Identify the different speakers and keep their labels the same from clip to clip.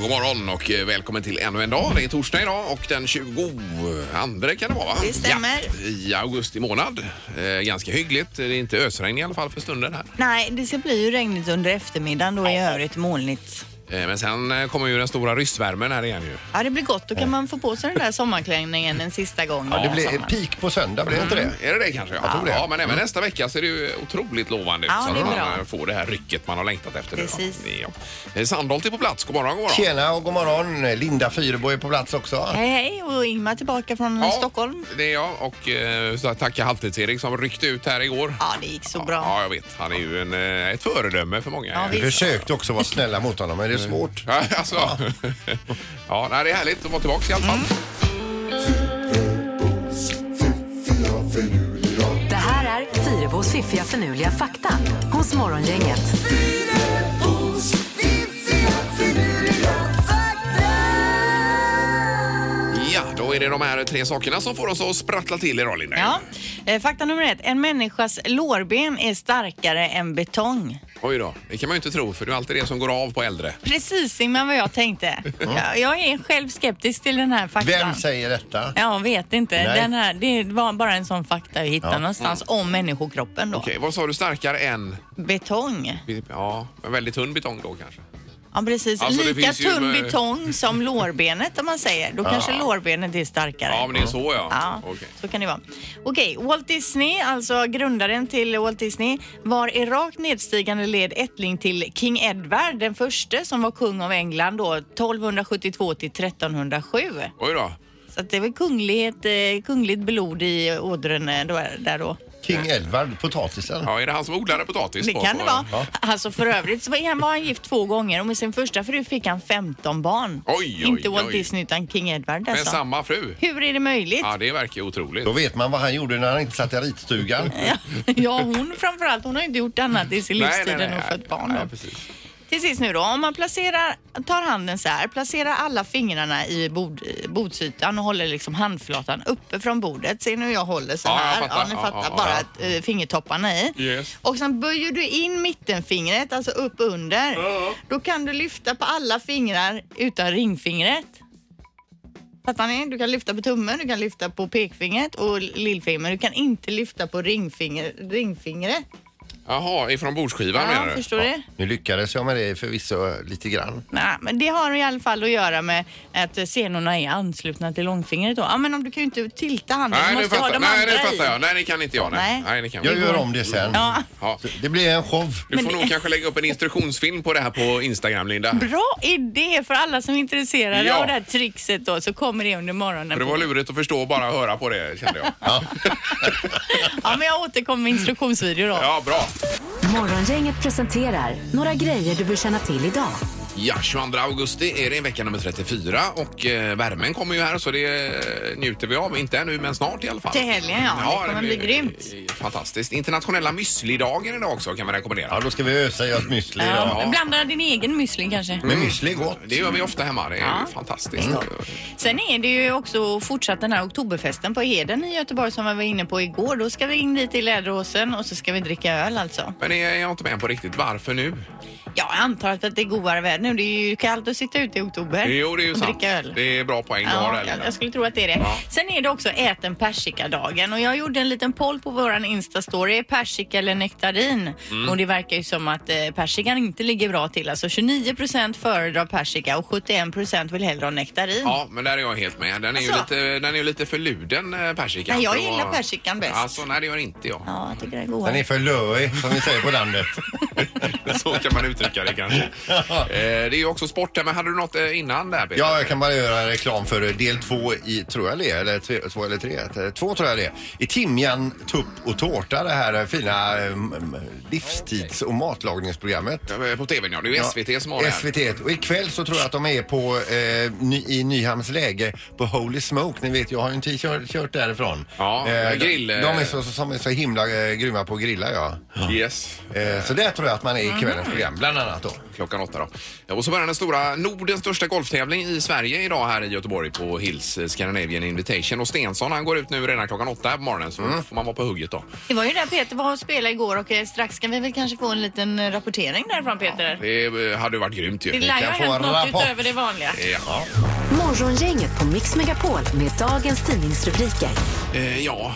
Speaker 1: god morgon och eh, välkommen till ännu en dag. Det är torsdag idag och den 22 kan det vara va?
Speaker 2: Det stämmer.
Speaker 1: Ja, I augusti månad. Eh, ganska hyggligt. Det är inte ösregn i alla fall för stunden här.
Speaker 2: Nej, det ska bli ju regnigt under eftermiddagen då i övrigt molnigt.
Speaker 1: Eh, men sen eh, kommer ju den stora ryssvärmen här igen ju.
Speaker 2: Ja, det blir gott. Då kan man få på sig den där sommarklänningen en sista gång.
Speaker 3: Det
Speaker 2: under
Speaker 3: blir
Speaker 2: sommaren.
Speaker 3: peak på söndag, blir det inte det?
Speaker 1: Är det det kanske? Jag
Speaker 3: tror det.
Speaker 1: Ja, men även nästa vecka ser det ju otroligt lovande ut.
Speaker 2: Ja,
Speaker 1: så
Speaker 2: det är
Speaker 1: att
Speaker 2: bra.
Speaker 1: man får det här rycket man har längtat efter. nu, va?
Speaker 2: Precis.
Speaker 1: Ja. Eh, Sandholt är på plats. God morgon, god morgon.
Speaker 3: Tjena och god morgon. Linda Fyrebo är på plats också.
Speaker 2: Hej, hej. Och Ingmar tillbaka från
Speaker 1: Ja,
Speaker 2: Stockholm.
Speaker 1: Det är jag och eh, så tacka Halvtids-Erik som ryckte ut här igår.
Speaker 2: Ja, det gick så bra.
Speaker 1: Ja, jag vet. Han är ju en, eh, ett föredöme för många.
Speaker 2: Ja,
Speaker 3: Vi
Speaker 2: visst.
Speaker 3: försökte också vara snälla mot honom, men det svårt.
Speaker 1: Ja, alltså. ja, nej, det är härligt att vara tillbaka i alla fall.
Speaker 4: Det här är Fyrabos fiffiga förnuliga fakta hos Morgongänget.
Speaker 1: Då är det de här tre sakerna som får oss att sprattla till idag, Linda.
Speaker 2: Ja. Eh, Fakta nummer ett. En människas lårben är starkare än betong.
Speaker 1: Oj då, det kan man ju inte tro för det är alltid det som går av på äldre.
Speaker 2: Precis Ingmar vad jag tänkte. Jag, jag är själv skeptisk till den här faktan.
Speaker 3: Vem säger detta?
Speaker 2: Jag vet inte.
Speaker 3: Nej.
Speaker 2: Den här, det var bara en sån fakta jag hittade
Speaker 3: Ja.
Speaker 2: någonstans om människokroppen då.
Speaker 1: Okej, vad sa du starkare än?
Speaker 2: Betong.
Speaker 1: Ja, en väldigt tunn betong då kanske.
Speaker 2: Ja precis.
Speaker 1: Alltså, det
Speaker 2: Lika
Speaker 1: finns ju,
Speaker 2: tunn betong som lårbenet om man säger. Då kanske lårbenet är starkare.
Speaker 1: Ja, men det är så ja.
Speaker 2: Ja,
Speaker 1: Okej.
Speaker 2: så kan det vara. Okej, Walt Disney, alltså grundaren till Walt Disney, var i rakt nedstigande led ättling till King Edward den förste som var kung av England då 1272 till 1307.
Speaker 1: Oj då.
Speaker 2: Så att det var kunglighet, eh, kungligt blod i ådren eh, då, där då.
Speaker 3: King Edward, potatisen.
Speaker 1: Ja, är det han som odlade potatis?
Speaker 2: Det
Speaker 1: på-
Speaker 2: kan det
Speaker 1: på-
Speaker 2: vara. Alltså för övrigt så var han, var han gift två gånger och med sin första fru fick han 15 barn.
Speaker 1: Oj, oj,
Speaker 2: Inte Walt
Speaker 1: oj.
Speaker 2: Disney utan King Edward
Speaker 1: Med
Speaker 2: alltså.
Speaker 1: samma fru?
Speaker 2: Hur är det möjligt?
Speaker 1: Ja, det verkar ju otroligt.
Speaker 3: Då vet man vad han gjorde när han inte satt i ritstugan.
Speaker 2: Ja, hon framförallt. Hon har inte gjort annat i sin livstid än att fött barn.
Speaker 1: nej,
Speaker 2: Då.
Speaker 1: precis.
Speaker 2: Till sist nu då, om man placerar, tar handen så här, placerar alla fingrarna i bord, bordsytan och håller liksom handflatan uppe från bordet. Se nu hur jag håller så
Speaker 1: Ja, jag
Speaker 2: här.
Speaker 1: fattar.
Speaker 2: Ja, ni
Speaker 1: Ja,
Speaker 2: fattar.
Speaker 1: ja,
Speaker 2: bara eh, fingertopparna i.
Speaker 1: Yes.
Speaker 2: Och sen böjer du in mittenfingret, alltså upp under. Då kan du lyfta på alla fingrar utan ringfingret. Fattar ni? Du kan lyfta på tummen, du kan lyfta på pekfingret och lillfingret, men du kan inte lyfta på ringfinger, ringfingret.
Speaker 1: Jaha, ifrån bordsskivan menar
Speaker 2: Ja,
Speaker 1: du?
Speaker 2: förstår du?
Speaker 3: Nu lyckades jag med det förvisso lite grann.
Speaker 2: Nej, men det har i alla fall att göra med att senorna är anslutna till långfingret då. Ja, men om du kan ju inte tilta handen,
Speaker 1: Nej,
Speaker 2: du
Speaker 1: nu
Speaker 2: måste ha
Speaker 1: fattar,
Speaker 2: de
Speaker 1: nej,
Speaker 2: andra
Speaker 1: nu fattar
Speaker 2: i.
Speaker 1: jag. Nej, det kan inte jag. Nej,
Speaker 2: Nej.
Speaker 1: nej det kan
Speaker 3: Jag gör om det sen.
Speaker 2: Ja,
Speaker 1: Ja.
Speaker 3: Det blir en show.
Speaker 1: Du får nog
Speaker 2: det-
Speaker 1: kanske lägga upp en instruktionsfilm på det här på Instagram, Linda.
Speaker 2: bra idé för alla som är intresserade
Speaker 1: Ja.
Speaker 2: av det här trixet då, så kommer det under morgonen.
Speaker 1: För det var lurigt att förstå och bara höra på det, kände jag.
Speaker 3: Ja.
Speaker 2: Ja, men jag återkommer med instruktionsvideo då.
Speaker 1: Ja, bra.
Speaker 4: Morgongänget presenterar några grejer du bör känna till idag.
Speaker 1: Ja, 22 augusti är det vecka nummer 34 och eh, värmen kommer ju här så det eh, njuter vi av. Inte ännu, men snart i alla fall.
Speaker 2: Till helgen, ja. Det kommer bli grymt.
Speaker 1: eh, Fantastiskt. Internationella müslidagen idag också kan vi rekommendera.
Speaker 3: ja, då ska vi ösa i oss müsli idag.
Speaker 2: Ja. Blanda din egen müsli kanske.
Speaker 3: Men müsli är gott.
Speaker 1: Det gör vi ofta hemma. Det är
Speaker 2: Ja.
Speaker 1: ju fantastiskt.
Speaker 2: Sen är det ju också fortsatt den här oktoberfesten på Heden i Göteborg som vi var inne på igår. Då ska vi in dit i Läderåsen och så ska vi dricka öl alltså.
Speaker 1: Men är jag inte med på riktigt. Varför nu?
Speaker 2: Ja, jag antar att det är godare väder nu. Det är ju kallt att sitta ute i oktober
Speaker 1: Jo, det är ju
Speaker 2: och
Speaker 1: sant.
Speaker 2: dricka öl.
Speaker 1: Det är bra poäng du har
Speaker 2: Ja,
Speaker 1: där,
Speaker 2: jag,
Speaker 1: Linda.
Speaker 2: jag skulle tro att det är det.
Speaker 1: Ja.
Speaker 2: Sen är det också ät en persikadagen och jag gjorde en liten poll på våran Insta-story. Är persika eller nektarin?
Speaker 1: Mm.
Speaker 2: Och det verkar ju som att eh, persikan inte ligger bra till. Alltså 29 procent föredrar persika och 71 procent vill hellre ha nektarin.
Speaker 1: Ja, men där är jag helt med. Den är ju
Speaker 2: Alltså.
Speaker 1: lite, den är ju lite för luden, eh, persikan.
Speaker 2: Nej, jag
Speaker 1: för att
Speaker 2: gillar
Speaker 1: vara-
Speaker 2: persikan bäst.
Speaker 1: Alltså, nej det gör inte jag.
Speaker 2: Ja, jag tycker det är
Speaker 3: Den
Speaker 2: godare.
Speaker 3: är för löig, som vi säger på landet.
Speaker 1: Så kan man uttrycka det kanske. Eh, det är ju också sport här, men hade du något eh, innan där Peter?
Speaker 3: Ja, jag kan bara göra reklam för del två i, tror jag det är, eller tre, två eller tre. Eh, Två tror jag det är. I timjan, tupp och tårta, det här fina eh, livstids och matlagningsprogrammet.
Speaker 1: Eh, På tvn ja, det är ju
Speaker 3: Ja,
Speaker 1: SVT som har det här.
Speaker 3: SVT. Och ikväll så tror jag att de är på, eh, ny, i Nyhamns läge på Holy Smoke. Ni vet, jag har ju en tid kört, kört därifrån.
Speaker 1: Ja,
Speaker 3: de,
Speaker 1: grill, eh.
Speaker 3: de är så, som är så himla eh, grymma på att grilla, ja.
Speaker 1: Yes.
Speaker 3: Eh, så där tror jag att man är i kvällens program, bland annat då.
Speaker 1: Klockan åtta då. Och så börjar den stora, Nordens största golftävling i Sverige idag här i Göteborg på Hills Scandinavian Invitation. Och Stensson han går ut nu redan klockan åtta på morgonen så får man vara på hugget då.
Speaker 2: Det var ju där Peter var och spelade igår och eh, strax ska vi väl kanske få en liten eh, rapportering därifrån Peter.
Speaker 1: Det eh, hade varit grymt ju.
Speaker 2: Det lär ju ha hänt något
Speaker 3: rapport.
Speaker 2: utöver det vanliga.
Speaker 1: Ja.
Speaker 4: Morgongänget på Mix Megapol med dagens tidningsrubriker.
Speaker 1: Eh, ja,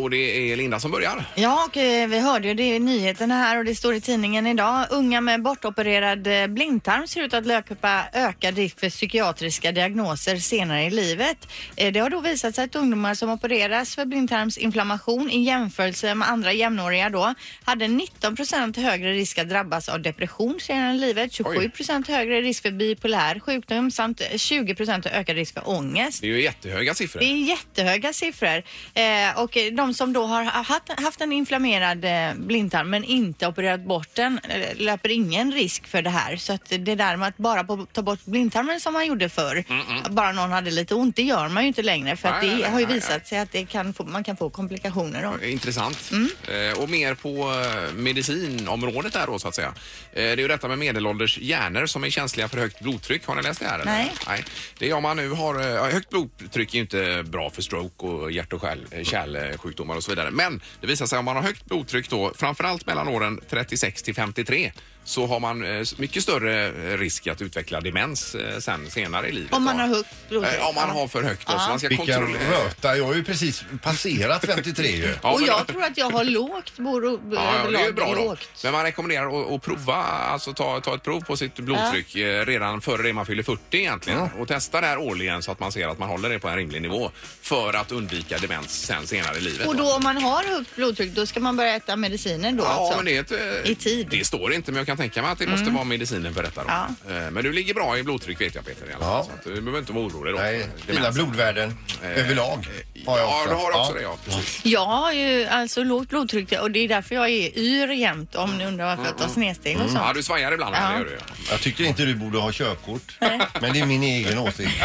Speaker 1: och det är Linda som börjar.
Speaker 2: Ja, och eh, vi hörde ju det i nyheterna här och det står i tidningen idag. Unga med bortopererad eh, blindtarm ser ut att löpa ökad risk för psykiatriska diagnoser senare i livet. Eh, Det har då visat sig att ungdomar som opereras för blindtarmsinflammation i jämförelse med andra jämnåriga då hade 19 procent högre risk att drabbas av depression senare i livet, 27 procent högre risk för bipolär sjukdom samt 20 procent ökad risk för ångest.
Speaker 1: Det är ju jättehöga siffror.
Speaker 2: Det är jättehöga siffror. Eh, och eh, de som då har haft, haft en inflammerad eh, blindtarm men inte opererat bort den eh, löper ingen risk för det här. Så att det där med att bara på, ta bort blindtarmen som man gjorde förr, bara någon hade lite ont, det gör man ju inte längre för att
Speaker 1: Nej,
Speaker 2: det
Speaker 1: nej,
Speaker 2: har ju
Speaker 1: nej,
Speaker 2: visat sig att det kan få, man kan få komplikationer. Då.
Speaker 1: Intressant.
Speaker 2: Mm.
Speaker 1: Eh, och mer på medicinområdet där då så att säga. Det är ju detta med medelålders hjärnor som är känsliga för högt blodtryck. Har ni läst det här? eller?
Speaker 2: Nej.
Speaker 1: Nej. Det är om man nu har högt blodtryck är ju inte bra för stroke och hjärt och kärl, eh, sjukdomar och så vidare. Men det visar sig om man har högt blodtryck då, framförallt mellan åren 36 till 53 så har man eh, mycket större eh, risk att utveckla demens eh, sen senare i livet.
Speaker 2: Om man har högt blodtryck.
Speaker 1: Eh, Om man har för högt då, så man ska kontrollera.
Speaker 3: röta. Jag har ju precis passerat 53 ju.
Speaker 1: Ja,
Speaker 2: och
Speaker 1: men-
Speaker 2: jag tror att jag har lågt blod,
Speaker 1: Ja, ja, det är ju bra då.
Speaker 2: lågt.
Speaker 1: Men man rekommenderar att, att prova, alltså ta, ta ett prov på sitt blodtryck eh, redan före det man fyller 40 egentligen. Och testa det här årligen så att man ser att man håller det på en rimlig nivå för att undvika demens sen senare i livet.
Speaker 2: Och då om man har högt blodtryck då ska man börja äta mediciner då
Speaker 1: Ja,
Speaker 2: alltså?
Speaker 1: men det, är ett, eh,
Speaker 2: I tid.
Speaker 1: det står inte, men jag kan tänka mig att det måste vara medicinen för detta. Då.
Speaker 2: Ja.
Speaker 1: Eh, Men du ligger bra i blodtryck vet jag Peter. i alla fall,
Speaker 3: Ja.
Speaker 1: Så att du behöver inte vara orolig då.
Speaker 3: Nej, fina blodvärden överlag har jag
Speaker 1: Ja,
Speaker 3: också.
Speaker 1: du har också det ja. Precis.
Speaker 2: Jag har ju alltså lågt blodtryck och det är därför jag är yr jämt om ni undrar varför jag tar snedsteg och
Speaker 1: Ja,
Speaker 2: sånt.
Speaker 1: du svajar ibland.
Speaker 2: Ja.
Speaker 1: Ja. Det gör du, ja.
Speaker 3: Jag tycker inte du borde ha körkort. Men det är min egen åsikt.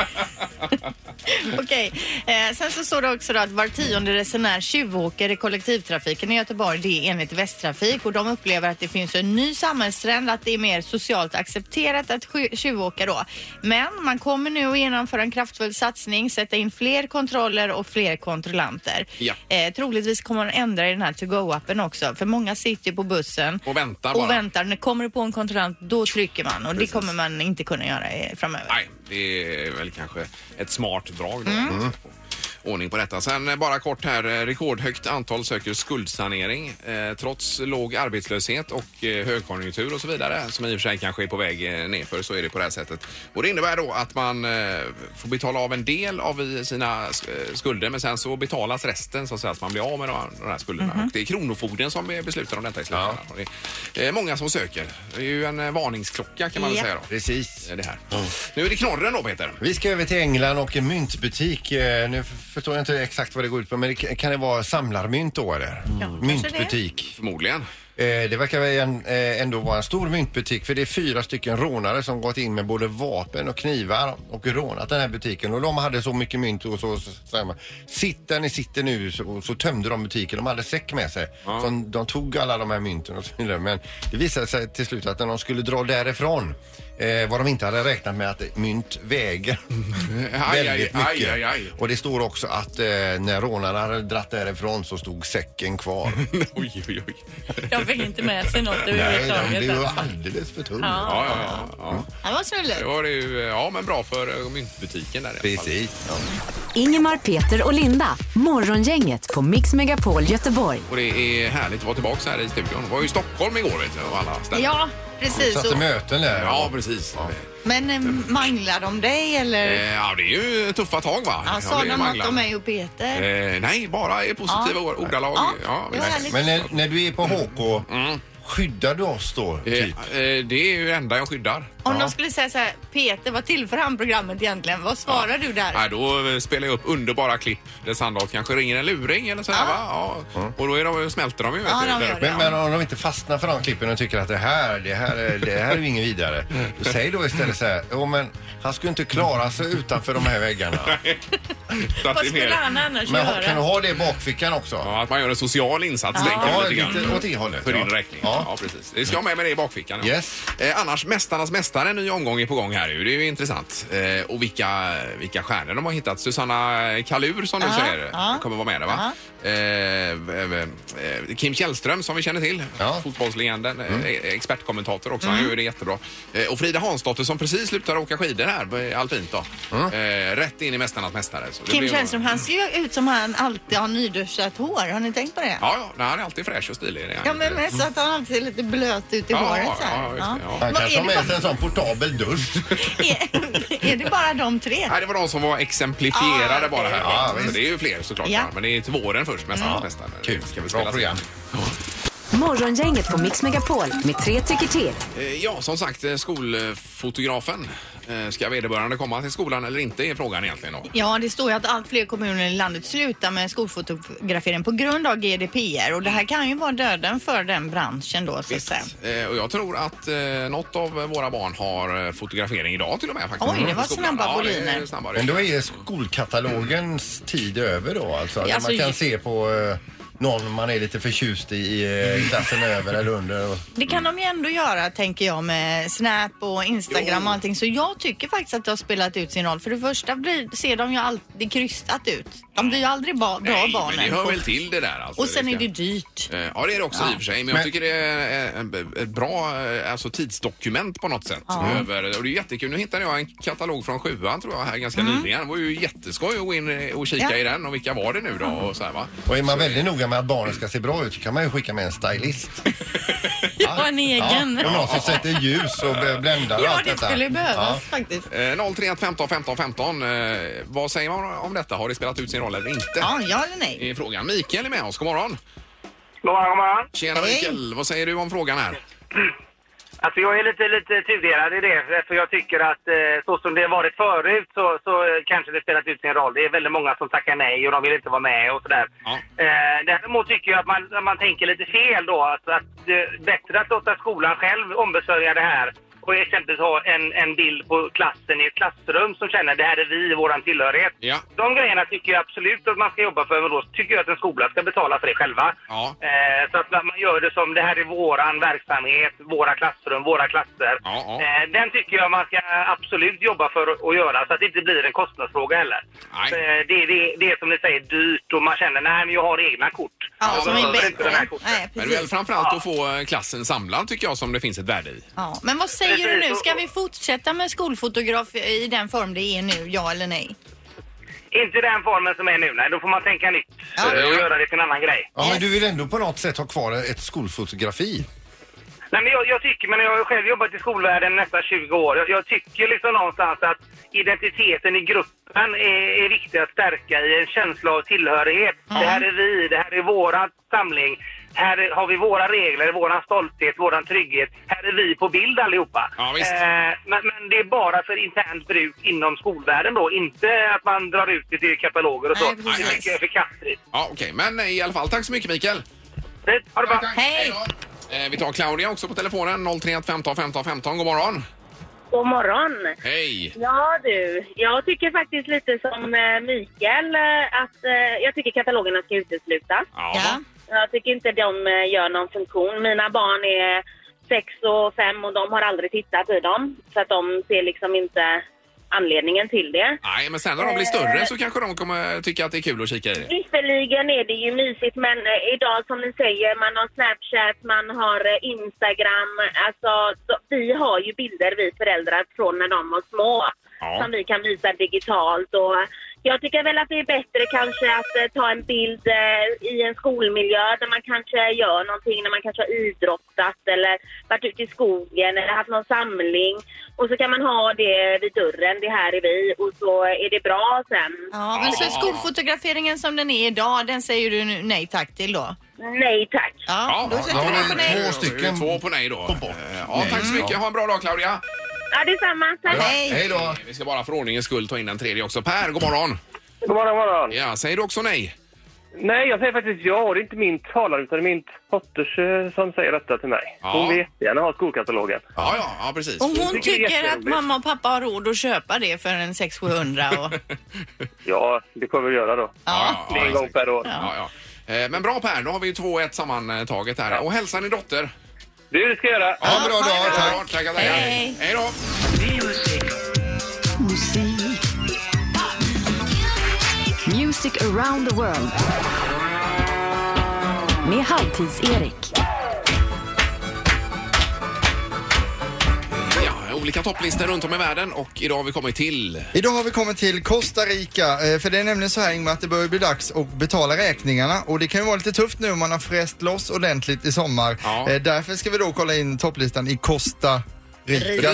Speaker 2: Okej. Eh, sen så står det också då att var tionde resenär tjuvåker i kollektivtrafiken i Göteborg. Det är enligt Västtrafik och de upplever att det finns en ny samhällstrend att det är mer socialt accepterat att tjuvåka då. Men man kommer nu att genomföra en kraftfull satsning, sätta in fler kontroller och fler kontrollanter.
Speaker 1: Ja.
Speaker 2: Eh, troligtvis kommer man ändra i den här to-go-appen också för många sitter ju på bussen
Speaker 1: Och väntar
Speaker 2: och
Speaker 1: bara.
Speaker 2: väntar. När kommer det på en kontrollant då trycker man och
Speaker 1: Precis.
Speaker 2: det kommer man inte kunna göra eh, framöver.
Speaker 1: Nej, det är väl kanske ett smart drag då.
Speaker 2: Mm.
Speaker 1: Mm. Ordning på detta. Sen eh, bara kort här. eh, Rekordhögt antal söker skuldsanering eh, trots låg arbetslöshet och eh, högkonjunktur och så vidare som i och för sig kanske är på väg eh, nerför så är det på det här sättet. Och det innebär då att man eh, får betala av en del av sina eh, skulder men sen så betalas resten så att säga så man blir av med de, de här skulderna.
Speaker 2: Mhm.
Speaker 1: Och det är Kronofogden som beslutar om detta i slutändan. Och Det är många som söker. Det är ju en varningsklocka kan man väl
Speaker 2: Ja.
Speaker 1: säga då.
Speaker 3: Precis.
Speaker 1: Det här. Nu är det knorren då Peter.
Speaker 3: Vi ska över till England och en myntbutik. Eh, Nu förstår inte exakt vad det går ut på, men det kan- det vara samlarmynt då eller? Myntbutik.
Speaker 1: Förmodligen.
Speaker 3: Eh, det verkar väl en, eh, ändå vara en stor myntbutik för det är fyra stycken rånare som gått in med både vapen och knivar och rånat den här butiken och de hade så mycket mynt och så, så säger man sitt där ni sitter nu så, så tömde de butiken. De hade säck med sig. Så de, de tog alla de här mynten och så vidare. Men det visade sig till slut att när de skulle dra därifrån eh, vad de inte hade räknat med att mynt väger
Speaker 1: Aj,
Speaker 3: väldigt
Speaker 1: aj,
Speaker 3: mycket.
Speaker 1: aj, aj, aj.
Speaker 3: Och det står också att eh, när rånarna hade dratt därifrån så stod säcken kvar.
Speaker 1: oj, oj, oj.
Speaker 2: De fick inte med sig något
Speaker 3: Nej, det
Speaker 2: överhuvudtaget.
Speaker 3: är ju
Speaker 2: alltså.
Speaker 3: alldeles för tungt.
Speaker 1: Ja, ja, ja. ja.
Speaker 2: Det var snulligt.
Speaker 1: Det var det ju, ja, men bra för eh, myntbutiken där i alla fall.
Speaker 3: Precis. Ja.
Speaker 4: Ingemar, Peter och Linda. Morgongänget på Mix Megapol Göteborg.
Speaker 1: Och det är härligt att vara tillbaka här i studion. Det var ju i Stockholm igår vet du, och alla ställen.
Speaker 2: Ja, precis.
Speaker 3: Satt i
Speaker 2: Och,
Speaker 3: möten där.
Speaker 1: Ja, precis.
Speaker 2: men eh, manglar de dig eller?
Speaker 1: Eh, Ja, det är ju tuffa tag va?
Speaker 2: Ja, sa de något om mig och Peter?
Speaker 1: Eh, nej, bara i positiva
Speaker 2: Ja.
Speaker 1: ord- ordalag.
Speaker 2: Ja,
Speaker 1: Ja,
Speaker 2: det var
Speaker 1: visst.
Speaker 2: härligt.
Speaker 3: Men när, när du är på HK, skyddar du oss då?
Speaker 1: Eh,
Speaker 3: Typ?
Speaker 1: eh, det är ju det enda jag skyddar.
Speaker 2: Om
Speaker 3: Ja.
Speaker 2: de skulle säga så här, Peter, vad tillför han programmet egentligen? Vad svarar du där?
Speaker 1: Nej, då eh, spelar jag upp underbara klipp där Sandholt kanske ringer en luring eller sådär
Speaker 2: Ja.
Speaker 1: va? Ja. Och då är de, smälter de ju. Vet
Speaker 2: Ja,
Speaker 1: du,
Speaker 2: de
Speaker 1: där
Speaker 2: gör
Speaker 1: uppe.
Speaker 2: det.
Speaker 3: Men, men om de inte fastnar för de klippen och tycker att det här, det här, är- det här är ju inget vidare. Säg då istället så här, jo men han skulle inte klara sig utanför de här väggarna.
Speaker 1: Så att
Speaker 2: Vad
Speaker 1: det är
Speaker 2: skulle
Speaker 1: mer,
Speaker 2: han annars
Speaker 3: Men ha-
Speaker 2: göra?
Speaker 3: kan du ha det i bakfickan också?
Speaker 1: ja, att man gör en social insats
Speaker 3: Ja,
Speaker 1: tänker du lite
Speaker 3: lite
Speaker 1: grann.
Speaker 3: åt det hållet,
Speaker 1: För
Speaker 3: ja.
Speaker 1: din räkning. Ja.
Speaker 3: Ja.
Speaker 1: precis. Det ska jag med mig det i bakfickan. Ja.
Speaker 3: Yes.
Speaker 1: Eh, annars, Mästarnas mästare, en ny omgång är på gång här. Det är ju intressant. Eh, och vilka, vilka stjärnor de har hittat. Susanna Kalur som du
Speaker 2: Ja,
Speaker 1: säger
Speaker 2: ja.
Speaker 1: kommer vara med där va? Eh, eh, eh, Kim Källström som vi känner till.
Speaker 3: Ja. Mm.
Speaker 1: Fotbollslegenden. Eh, expertkommentator också. Han gör det jättebra. Eh, och Frida Hansdotter som precis slutar åka skidor här, alpint då.
Speaker 3: Mm.
Speaker 1: Eh, rätt in i Mästarnas mästare.
Speaker 2: Kim
Speaker 1: blir-
Speaker 2: Källström, han ser ju ut som han alltid har nyduschat hår. Har ni tänkt på det?
Speaker 1: Ja, ja, nej, han är alltid fräsch och stilig.
Speaker 2: Ja, men mest att han alltid ser lite blöt ut i
Speaker 1: Ja,
Speaker 2: håret.
Speaker 1: ja,
Speaker 2: Så här.
Speaker 1: ja, det, ja.
Speaker 3: Han kanske har med sig en sån portabel dusch.
Speaker 2: är, är det bara de tre?
Speaker 1: Nej, det var de som var exemplifierade
Speaker 2: Ah,
Speaker 1: bara här.
Speaker 3: Ja,
Speaker 1: så det är ju fler såklart.
Speaker 2: Ja.
Speaker 1: Men det är till våren först, Mästarnas mästare.
Speaker 3: Kul.
Speaker 1: Ska vi
Speaker 3: Bra
Speaker 1: spela
Speaker 3: program.
Speaker 4: Morgongänget på Mix Megapol med tre tycker till.
Speaker 1: Eh, Ja, som sagt, eh, skolfotografen. Eh, Ska vederbörande komma till skolan eller inte är frågan egentligen då.
Speaker 2: Ja, det står ju att allt fler kommuner i landet slutar med skolfotografering på grund av GDPR och det här kan ju vara döden för den branschen då så att
Speaker 1: Visst.
Speaker 2: säga.
Speaker 1: Eh, Och jag tror att eh, något av våra barn har eh, fotografering idag till och med faktiskt.
Speaker 2: Oj, det var
Speaker 1: På skolan.
Speaker 2: snabba
Speaker 1: ja, det är
Speaker 3: Men då är skolkatalogens tid över då alltså?
Speaker 2: Alltså,
Speaker 3: man kan
Speaker 2: ju-
Speaker 3: se på eh, någon man är lite förtjust i, i eh, klassen över eller under. Och,
Speaker 2: Det kan de ju ändå göra tänker jag med Snap och Instagram
Speaker 1: Jo.
Speaker 2: och allting. Så jag tycker faktiskt att det har spelat ut sin roll. För det första blir, ser de ju alltid krystat ut. De blir ju aldrig ba, bra
Speaker 1: Nej,
Speaker 2: barnen.
Speaker 1: men det hör väl till det där alltså.
Speaker 2: och sen är
Speaker 1: ska-
Speaker 2: det dyrt.
Speaker 1: Eh, Ja, det är det också i och för sig. Men, jag
Speaker 3: Men-
Speaker 1: tycker det är eh, ett bra eh, alltså, tidsdokument på något sätt. Över, och det är jättekul. Nu hittade jag en katalog från sjuan tror jag här ganska nyligen. Det var ju jätteskoj att gå in eh, och kika
Speaker 2: Ja.
Speaker 1: i den och vilka var det nu då? Och så här, va?
Speaker 3: och är man väldigt noga med att barnen ska se bra ut så kan man ju skicka med en stylist.
Speaker 2: Ja, en egen.
Speaker 3: Ja, och någon som sätter ljus och bländar och
Speaker 2: Ja,
Speaker 3: allt
Speaker 2: det
Speaker 3: detta.
Speaker 2: skulle behövas
Speaker 3: Ja.
Speaker 2: faktiskt.
Speaker 1: Eh, 031 15 15 15. Eh, vad säger man om detta? Har det spelat ut sin roll eller inte?
Speaker 2: Ja, ja eller nej?
Speaker 1: I frågan. Mikael är med oss. God morgon.
Speaker 5: God morgon, god morgon.
Speaker 1: Tjena
Speaker 2: Hej.
Speaker 1: Mikael. Vad säger du om frågan här?
Speaker 5: Alltså jag är lite, lite tudelad i det, för jag tycker att eh, så som det har varit förut så, så eh, kanske det spelat ut sin roll. Det är väldigt många som tackar nej och de vill inte vara med och sådär.
Speaker 1: Ja.
Speaker 5: Eh, däremot tycker jag att man, man tänker lite fel då. Att, att det är bättre att låta skolan själv ombesörja det här och exempelvis ha en, en bild på klassen i ett klassrum som känner det här är vi, våran tillhörighet.
Speaker 1: Ja.
Speaker 5: De grejerna tycker jag absolut att man ska jobba för, men då tycker jag att en skola ska betala för det själva.
Speaker 1: Ja.
Speaker 5: Eh, så att man gör det som det här är våran verksamhet, våra klassrum, våra klasser.
Speaker 1: Ja, ja.
Speaker 5: Eh, den tycker jag man ska absolut jobba för att- göra så att det inte blir en kostnadsfråga heller.
Speaker 1: Nej.
Speaker 5: Eh, det, det, det är som ni säger dyrt och man känner nej men jag har egna kort.
Speaker 2: Ja, som är bättre. Nej,
Speaker 1: Men väl framförallt att få eh, klassen samlad tycker jag som det finns ett värde i.
Speaker 2: Ja, men vad säger du
Speaker 5: Precis,
Speaker 2: nu? Ska vi fortsätta med skolfotograf i den form det är nu, ja eller nej?
Speaker 5: Inte den formen som är nu, nej. Då får man tänka nytt
Speaker 2: Ja.
Speaker 5: och göra det till en annan grej.
Speaker 3: Ja, men du vill ändå på något sätt ha kvar ett skolfotografi.
Speaker 5: Nej, men jag, jag tycker, men jag har själv jobbat i skolvärlden nästan 20 år. Jag, jag tycker liksom någonstans att identiteten i gruppen är, är viktig att stärka i en känsla av tillhörighet. Det här är vi, det här är våran samling. Här är- har vi våra regler, våran stolthet, våran trygghet. Här är vi på bild allihopa.
Speaker 1: Ja, visst.
Speaker 5: Eh, men, men det är bara för internt bruk inom skolvärlden då. Inte att man drar ut det till kataloger och så.
Speaker 2: Nej, precis.
Speaker 5: det tycker jag är förkastligt.
Speaker 1: Ja, okej. Men eh, i alla fall, tack så mycket Mikael.
Speaker 5: Fint, Ha det bra!
Speaker 2: Hej!
Speaker 1: då. Eh, vi tar Claudia också på telefonen. 031 15 15 15. God morgon.
Speaker 6: God morgon!
Speaker 1: Hej.
Speaker 6: Ja du, jag tycker faktiskt lite som eh, Mikael eh, att eh, jag tycker katalogerna ska uteslutas.
Speaker 1: Ja.
Speaker 2: Ja.
Speaker 6: Jag tycker inte de eh, gör någon funktion. Mina barn är sex och fem och de har aldrig tittat i dem. Så att de ser liksom inte anledningen till det.
Speaker 1: Nej, men sen när de blir större så kanske de kommer tycka att det är kul att kika i det.
Speaker 6: Visserligen är det ju mysigt men eh, idag som ni säger, man har Snapchat, man har eh, Instagram. Alltså, så, vi har ju bilder vi föräldrar från när de var små.
Speaker 1: Ja.
Speaker 6: Som vi kan visa digitalt. Och jag tycker väl att det är bättre kanske att eh, ta en bild eh, i en skolmiljö där man kanske gör någonting, när man kanske har idrottat eller varit ute i skogen eller haft någon samling. Och så kan man ha det vid dörren, det här är vi och så är det bra sen.
Speaker 2: Ja, men så skolfotograferingen som den är idag, den säger du nu nej tack till då?
Speaker 6: Nej tack.
Speaker 2: Ja, då sätter vi
Speaker 1: vi
Speaker 2: på nej.
Speaker 3: två
Speaker 1: Två
Speaker 3: stycken
Speaker 1: Två på nej då.
Speaker 3: på bort.
Speaker 1: Eh, Ja, tack så mycket. Ha en bra dag Claudia.
Speaker 6: Ja, detsamma. Tack.
Speaker 2: Hej!
Speaker 3: Hej då!
Speaker 1: Vi ska bara för ordningens skull ta in den tredje också. Per, god morgon.
Speaker 5: God morgon, god morgon.
Speaker 1: Ja, säger du också nej?
Speaker 7: Nej, jag säger faktiskt ja. Det är inte min talare utan det är min dotters eh, som säger detta till mig.
Speaker 1: Ja.
Speaker 7: Hon vill jättegärna ha skolkatalogen.
Speaker 1: Ja, ja, ja precis.
Speaker 2: Och hon
Speaker 7: tycker det är
Speaker 2: tycker att
Speaker 7: jätteroligt.
Speaker 2: mamma och pappa har råd att köpa det för en 600-700 och...
Speaker 7: Ja, det får vi göra då.
Speaker 1: Ja,
Speaker 7: Det är en gång per år.
Speaker 1: Ja, ja. Eh, Men bra Per, då har vi ju 2-1 sammantaget här. Och hälsa din dotter.
Speaker 7: Det ska jag göra.
Speaker 3: Ha en bra dag, tack.
Speaker 1: Tackar.
Speaker 2: Hej.
Speaker 1: Hej då.
Speaker 4: Music around the world. Med Halvtids-Erik.
Speaker 1: Olika topplistor runt om i världen och idag har vi kommit till...
Speaker 8: Idag har vi kommit till Costa Rica, eh, för det är nämligen så här Ingmar att det börjar bli dags att betala räkningarna och det kan ju vara lite tufft nu om man har fräst loss ordentligt i sommar.
Speaker 1: Ja.
Speaker 8: Eh, Därför ska vi då kolla in topplistan i Costa Rica.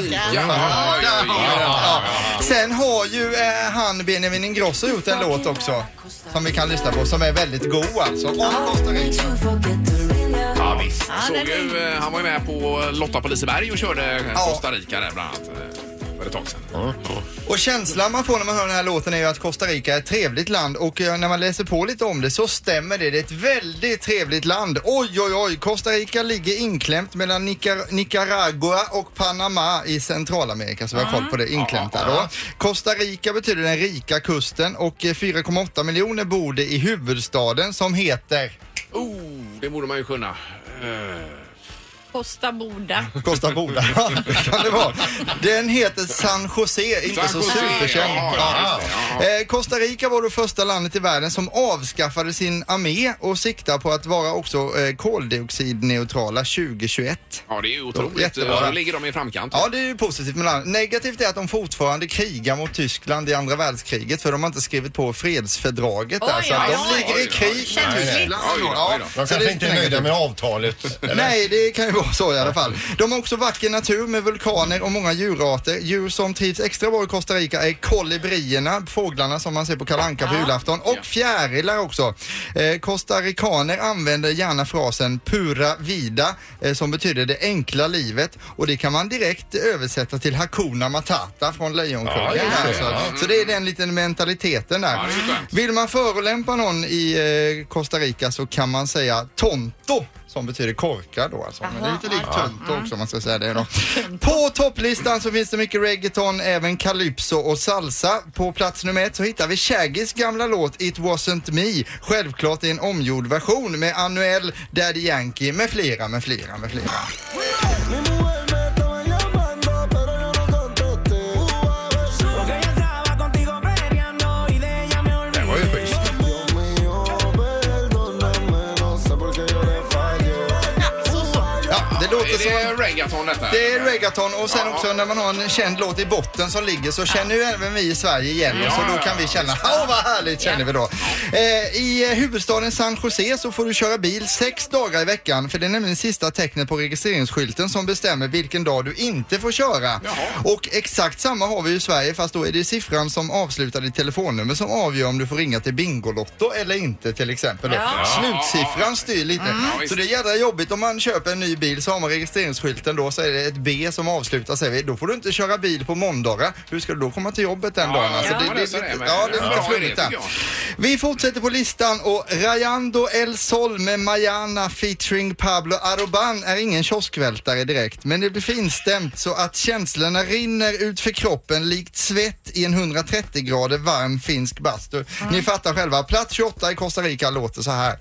Speaker 8: Sen har ju eh, han Benjamin Ingrosso gjort en låt också som vi kan lyssna på som är väldigt god alltså. Om Costa Rica.
Speaker 1: Visst. Såg
Speaker 2: den är-
Speaker 1: ju, eh, han var ju med på Lotta på Liseberg och körde
Speaker 8: Ja.
Speaker 1: Costa Rica där bland annat eh, för ett tag sedan.
Speaker 8: Och känslan man får när man hör den här låten är ju att Costa Rica är ett trevligt land och eh, när man läser på lite om det så stämmer det. Det är ett väldigt trevligt land. Oj, oj, oj. Costa Rica ligger inklämt mellan Nicar- Nicaragua och Panama i Centralamerika så vi har koll på det inklämt där då. Costa Rica betyder den rika kusten och eh, 4,8 miljoner bor det i huvudstaden som heter
Speaker 1: Oh, det borde man ju kunna. Eh,
Speaker 2: Costa Boda.
Speaker 8: Costa Boda. Ja, det kan det vara. Den heter San Jose, inte
Speaker 1: San
Speaker 8: så superkänd.
Speaker 1: ja, ja, det, ja.
Speaker 8: Eh, Costa Rica var då första landet i världen som avskaffade sin armé och siktar på att vara också eh, koldioxidneutrala 2021.
Speaker 1: Ja, det är ju otroligt.
Speaker 8: Jättebra.
Speaker 1: Då ligger de i framkant.
Speaker 8: Ja, det är ju positivt med landet. Negativt är att de fortfarande krigar mot Tyskland i andra världskriget för de har inte skrivit på fredsfördraget där.
Speaker 2: Oj,
Speaker 8: Så att de
Speaker 2: oj.
Speaker 8: ligger i krig. Tyskland.
Speaker 1: Då.
Speaker 3: De
Speaker 8: så
Speaker 3: kanske
Speaker 8: det
Speaker 3: inte är nöjda med avtalet. eller?
Speaker 8: Nej, det kan ju vara så i alla fall. De har också vacker natur med vulkaner och många djurarter. Djur som trivs extra bra i Costa Rica är kolibrierna, fåglarna som man ser på Kalle Anka på julafton, och fjärilar också. Eh, Costaricaner använder gärna frasen pura vida eh, som betyder det enkla livet och det kan man direkt översätta till Hakuna Matata från Lejonkungen.
Speaker 3: Ja, det, ja.
Speaker 8: så, det är den liten mentaliteten där.
Speaker 1: Ja.
Speaker 8: Vill man förolämpa någon i eh, Costa Rica så kan man säga tonto som betyder korkad då alltså. Men det är lite likt tonto också om man ska säga det då. På topplistan så finns det mycket reggaeton, även calypso och salsa. På plats nummer ett så hittar vi Shaggys gamla låt It wasn't me. Självklart i en omgjord version med Anuel, Daddy Yankee med flera, med flera, med flera. Ja, det låter
Speaker 1: Är
Speaker 8: som
Speaker 1: reggaeton detta?
Speaker 8: Det är reggaeton och sen
Speaker 1: Ja,
Speaker 8: också
Speaker 1: ja.
Speaker 8: när man har en känd låt i botten som ligger så känner ju även vi i Sverige igen och så
Speaker 1: Ja,
Speaker 8: då
Speaker 1: ja,
Speaker 8: kan vi
Speaker 1: ja,
Speaker 8: känna, åh vad härligt känner vi då. Eh, I eh, huvudstaden San Jose så får du köra bil sex dagar i veckan för det är nämligen sista tecknet på registreringsskylten som bestämmer vilken dag du inte får köra. Och exakt samma har vi i Sverige fast då är det siffran som avslutar ditt telefonnummer som avgör om du får ringa till Bingolotto eller inte till exempel.
Speaker 2: Ja.
Speaker 8: Slutsiffran styr lite.
Speaker 1: Ja, visst.
Speaker 8: så det är jädra jobbigt om man köper en ny bil så har man registreringsskylten då så är det ett B som avslutar säger vi. Då får du inte köra bil på måndagar. Hur ska du då komma till jobbet den
Speaker 1: Ja,
Speaker 8: dagen? Alltså,
Speaker 1: ja,
Speaker 8: det, det, det, ja, det är lite flummigt där. Vi fortsätter på listan och Rayando El Sol med Mayana featuring Pablo Aroban är ingen kioskvältare direkt men det blir finstämt så att känslorna rinner ut för kroppen likt svett i en 130 grader varm finsk bastu. Ni fattar själva. Plats 28 i Costa Rica låter så här.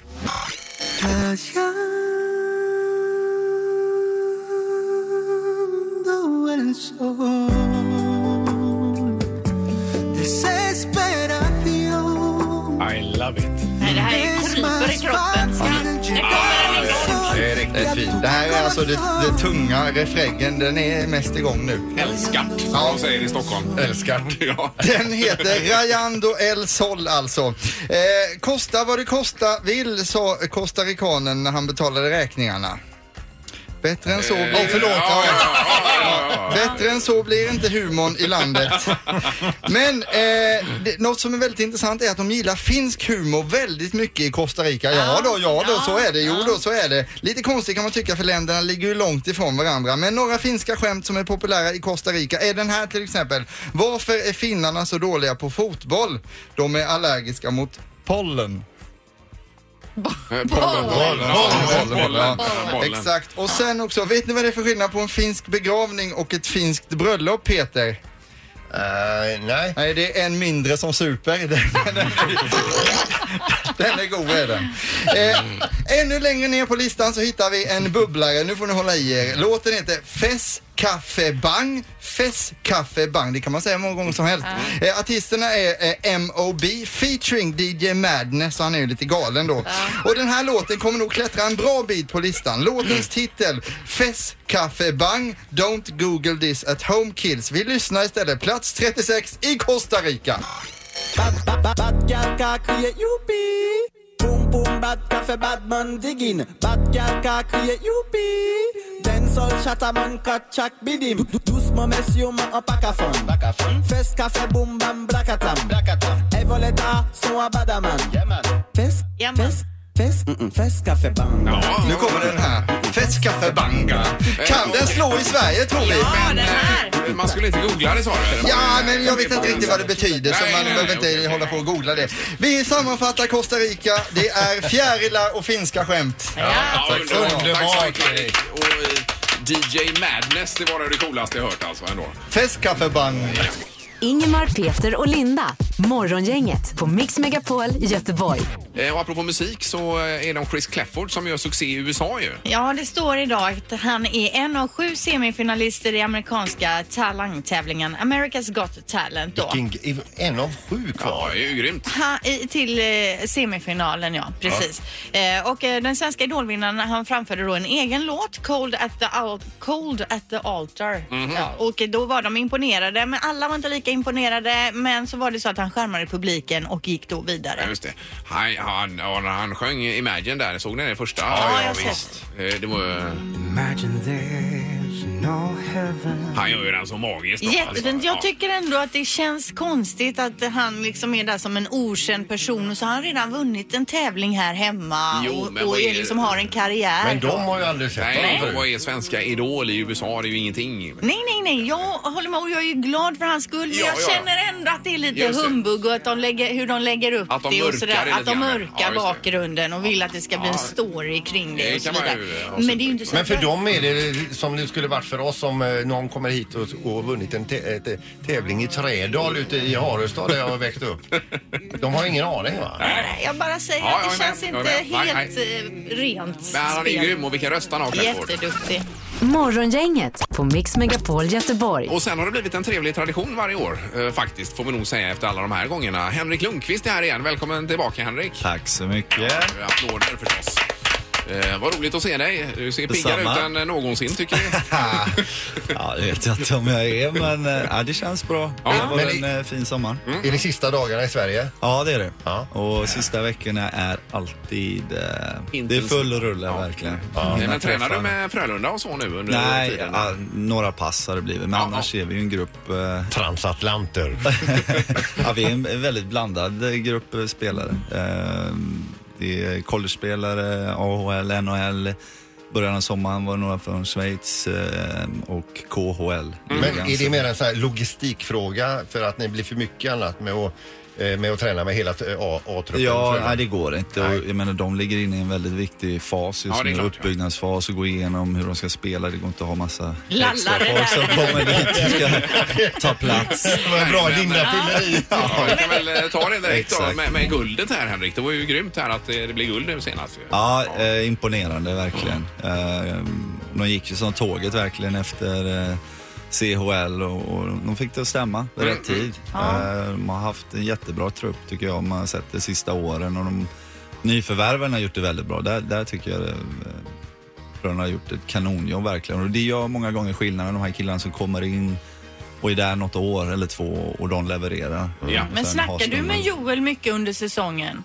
Speaker 8: Alltså det, det tunga refrängen. Den är mest igång nu.
Speaker 1: Älskart, som de säger i Stockholm.
Speaker 3: Älskart.
Speaker 1: Ja.
Speaker 8: Den heter Rayando El Sol alltså. Eh, kosta vad det kosta vill, sa costaricanen när han betalade räkningarna. Bättre än så
Speaker 1: Eh,
Speaker 8: blir, förlåt,
Speaker 1: ja,
Speaker 8: ja,
Speaker 1: ja, ja, ja.
Speaker 8: Bättre än så blir inte humorn i landet. Men eh, det, något som är väldigt intressant är att de gillar finsk humor väldigt mycket i Costa Rica. Ja då, ja då, så är det. Jo då, så är det. Lite konstigt kan man tycka för länderna ligger ju långt ifrån varandra. Men några finska skämt som är populära i Costa Rica är den här till exempel. Varför är finnarna så dåliga på fotboll? De är allergiska mot pollen.
Speaker 1: Bollen.
Speaker 8: Bollen, bollen. Exakt. Och sen också, vet ni vad det är för skillnad på en finsk begravning och ett finskt bröllop, Peter?
Speaker 3: Eh, nej.
Speaker 8: Nej, det är en mindre som super. Den, den, är, den är god är den. Eh, ännu längre ner på listan så hittar vi en bubblare. Nu får ni hålla i er. Låten heter Fess Kaffe Bang. Fess Kaffe Bang. Det kan man säga många gånger som helst. Eh, artisterna är eh, M.O.B. featuring DJ Madness. Så han är ju lite galen då. Och den här låten kommer nog klättra en bra bit på listan. Låtens titel Fess Kaffe Bang. Don't Google this at home kids. Vi lyssnar istället. Plats 36 i Costa Rica.
Speaker 9: Bad, bad, bad, Boom boom bad cafe bad man digging. Bad girl can create youpi. Dancehall shatter man cut chuck bidim. Du- du- Dus ma messieurs ma en pack à fond. Fes café boom bam blackatam. Evoleta son a badaman. Fes,
Speaker 2: man.
Speaker 9: fes, fes, mm, fes café bang.
Speaker 1: Ja,
Speaker 8: Nu kommer den här. Fes Café Banga. Kan den slå i Sverige tror vi?
Speaker 2: Ja, den här.
Speaker 1: Man skulle inte googla det sa du?
Speaker 8: Ja, men jag vet inte riktigt vad det betyder så man behöver inte hålla på och googla det. Vi sammanfattar Costa Rica. Det är fjärilar och finska skämt.
Speaker 1: Ja, underbart.
Speaker 3: Underbart,
Speaker 1: Tack så mycket, Erik. Och eh, DJ Madness, det var det coolaste jag hört alltså ändå.
Speaker 8: Fes Café Bang.
Speaker 4: Ingemar, Peter och Linda. Morgongänget på Mix Megapol Göteborg.
Speaker 1: Eh, Och apropå musik så eh, är det om Chris Clafford som gör succé i USA ju.
Speaker 2: Ja, det står idag att han är en av sju semifinalister i amerikanska talangtävlingen America's Got Talent då.
Speaker 3: Vilken- En av sju kvar.
Speaker 1: Ja, det är ju grymt.
Speaker 2: Ha, i, till eh, semifinalen, ja. Precis. Eh, och eh, den svenska idolvinnaren han framförde då en egen låt, Cold at the, Al- Cold at the Altar. Ja, och då var de imponerade, men alla var inte lika imponerade. Men så var det så att han skärmade publiken och gick då
Speaker 1: Ja,
Speaker 2: vidare.
Speaker 1: just det. Han, han, ja, när han sjöng Imagine där, såg ni det första?
Speaker 2: Ja, jag har sett.
Speaker 1: Eh, Det var,
Speaker 9: Imagine heaven.
Speaker 1: Han gör ju den så magiskt. då,
Speaker 2: Jättefint.
Speaker 1: alltså.
Speaker 2: Jag
Speaker 1: Ja.
Speaker 2: tycker ändå att det känns konstigt att han liksom är där som en okänd person och så har han redan vunnit en tävling här hemma
Speaker 1: Jo,
Speaker 2: och,
Speaker 1: men
Speaker 2: och
Speaker 1: vad
Speaker 2: är
Speaker 1: är-
Speaker 2: liksom har en karriär.
Speaker 3: Men de har ju aldrig sett
Speaker 1: Nej,
Speaker 3: honom förut.
Speaker 1: vad är svenska Idol i USA? Det är ju ingenting.
Speaker 2: Nej, nej, nej. Jag håller med och jag är ju glad för hans skull. Men
Speaker 1: Ja,
Speaker 2: jag
Speaker 1: ja.
Speaker 2: känner ändå att det är lite
Speaker 1: Just det.
Speaker 2: humbug och att de lägger, hur de lägger upp
Speaker 1: Att de
Speaker 2: det och
Speaker 1: mörkar
Speaker 2: sådär.
Speaker 1: det
Speaker 2: Att
Speaker 1: lite
Speaker 2: de
Speaker 1: grann.
Speaker 2: mörkar
Speaker 1: Ja, just det.
Speaker 2: bakgrunden och vill att det ska bli en story kring det,
Speaker 1: Det
Speaker 2: och så
Speaker 1: kan man
Speaker 2: vidare.
Speaker 1: ju ha
Speaker 2: Men det är ju inte så
Speaker 3: Men för dem är det som det skulle varit för oss om eh, någon kommer hit och, och vunnit en eh, tävling i Trädal ute i Harestad där jag har växt upp. De har ingen aning va?
Speaker 2: Nej, Jag bara säger
Speaker 1: Ja,
Speaker 2: att det känns inte helt eh, rent
Speaker 1: Men han är grym och vilken röst han har.
Speaker 2: Jätteduktig.
Speaker 4: Morgongänget på Mix Megapol Göteborg.
Speaker 1: Och sen har det blivit en trevlig tradition varje år, eh, faktiskt, får vi nog säga efter alla de här gångerna. Henrik Lundqvist är här igen. Välkommen tillbaka, Henrik.
Speaker 10: Tack så mycket.
Speaker 1: Applåder förstås. Eh, vad roligt att se dig. Du ser piggare ut än någonsin, tycker vi.
Speaker 10: Ja, det vet jag inte om jag är, men eh, ja, det känns bra.
Speaker 1: Ja,
Speaker 10: det var
Speaker 3: men
Speaker 10: en
Speaker 3: det-
Speaker 10: eh, fin sommar.
Speaker 3: Är det sista dagarna i Sverige?
Speaker 10: Ja, det är det.
Speaker 3: Ja.
Speaker 10: Och sista veckorna är alltid... Eh, det är full rulle verkligen.
Speaker 1: Eh,
Speaker 10: Mina
Speaker 1: Men tränar du med Frölunda och så nu under
Speaker 10: Nej,
Speaker 1: tiden?
Speaker 10: ja, några pass har det blivit. Men
Speaker 1: Ja,
Speaker 10: annars är vi ju en grupp... Eh,
Speaker 3: Transatlanter.
Speaker 10: ja, vi är en en väldigt blandad eh, grupp eh, spelare. Eh, det är collegespelare, AHL, NHL. Början av sommaren var det några från Schweiz eh, och KHL. Mm.
Speaker 3: Men är det mer en så här logistikfråga för att ni blir för mycket annat med att, med att träna med hela eh, A-truppen?
Speaker 10: Ja, nej det går inte. Och jag menar, de ligger inne i en väldigt viktig fas just
Speaker 1: Ja,
Speaker 10: nu.
Speaker 1: klart, ja.
Speaker 10: Uppbyggnadsfas och gå igenom hur de ska spela. Det går inte att ha massa
Speaker 2: Lallare
Speaker 10: extra folk som kommer dit och ska ta plats.
Speaker 3: Det var en bra
Speaker 1: Nej, men-
Speaker 3: Linda-pilleri.
Speaker 1: Ja, vi kan väl eh, ta det direkt då med, med guldet här, Henrik. Det var ju grymt här att eh, det blev guld nu senast.
Speaker 10: Ja, eh, imponerande verkligen. Eh, de gick ju som tåget verkligen efter eh, CHL och, och de fick det att stämma vid rätt tid. Eh, de har haft en jättebra trupp tycker jag om man har sett de sista åren och de nyförvärven har gjort det väldigt bra. Där, där tycker jag eh, Frölunda har gjort ett kanonjobb verkligen och det gör många gånger skillnaden de här killarna som kommer in och är där något år eller två och de levererar.
Speaker 1: Ja.
Speaker 2: Men
Speaker 10: Sen har
Speaker 2: snackar du med Joel mycket under säsongen?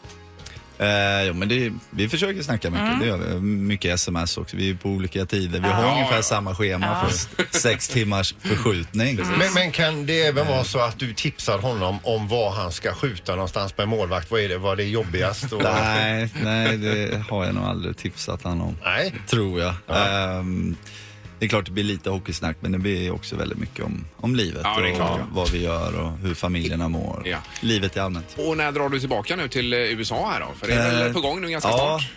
Speaker 10: Eh, ja, men det, vi försöker snacka mycket. Det gör vi. Mycket sms också. Vi är på olika tider. Vi har
Speaker 1: Ja,
Speaker 10: ungefär
Speaker 1: ja.
Speaker 10: samma schema fast sex timmars förskjutning.
Speaker 3: Men, men kan det även vara så att du tipsar honom om var han ska skjuta någonstans med målvakt? Vad är det, vad är det jobbigast? Och...
Speaker 10: Nej, nej, det har jag nog aldrig tipsat han om.
Speaker 3: Nej.
Speaker 10: Tror jag. Ehm, det är klart det blir lite hockeysnack men det blir också väldigt mycket om, om livet
Speaker 1: Ja, det är
Speaker 10: och
Speaker 1: klart, ja.
Speaker 10: vad vi gör och hur familjerna mår.
Speaker 1: Ja.
Speaker 10: Livet i allmänt.
Speaker 1: Och när drar du tillbaka nu till eh, USA här då? För det är väl
Speaker 10: Eh,
Speaker 1: på gång nu ganska
Speaker 10: ja,
Speaker 1: snart?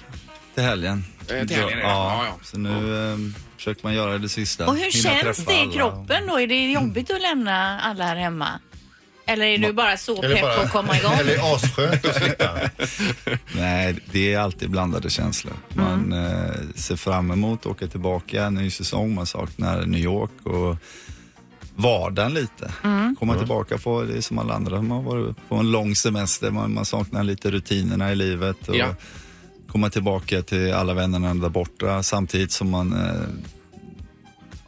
Speaker 10: till helgen.
Speaker 1: Eh, till helgen är det,
Speaker 10: ja,
Speaker 1: ja, ja.
Speaker 10: Så nu eh, försöker man göra det sista.
Speaker 2: Och hur
Speaker 10: Hinna
Speaker 2: känns
Speaker 10: träffa
Speaker 2: det i
Speaker 10: alla.
Speaker 2: kroppen då? Är det jobbigt att lämna alla här hemma? Eller är du bara så pepp på att komma igång?
Speaker 3: Eller asskönt att slippa.
Speaker 10: Nej, det är alltid blandade känslor. Man eh, ser fram emot att åka tillbaka, en ny säsong, man saknar New York och vardagen lite. Komma tillbaka få, det är som alla andra som har varit på en lång semester, man, man saknar lite rutinerna i livet. Och
Speaker 1: Ja.
Speaker 10: Komma tillbaka till alla vännerna där borta samtidigt som man eh,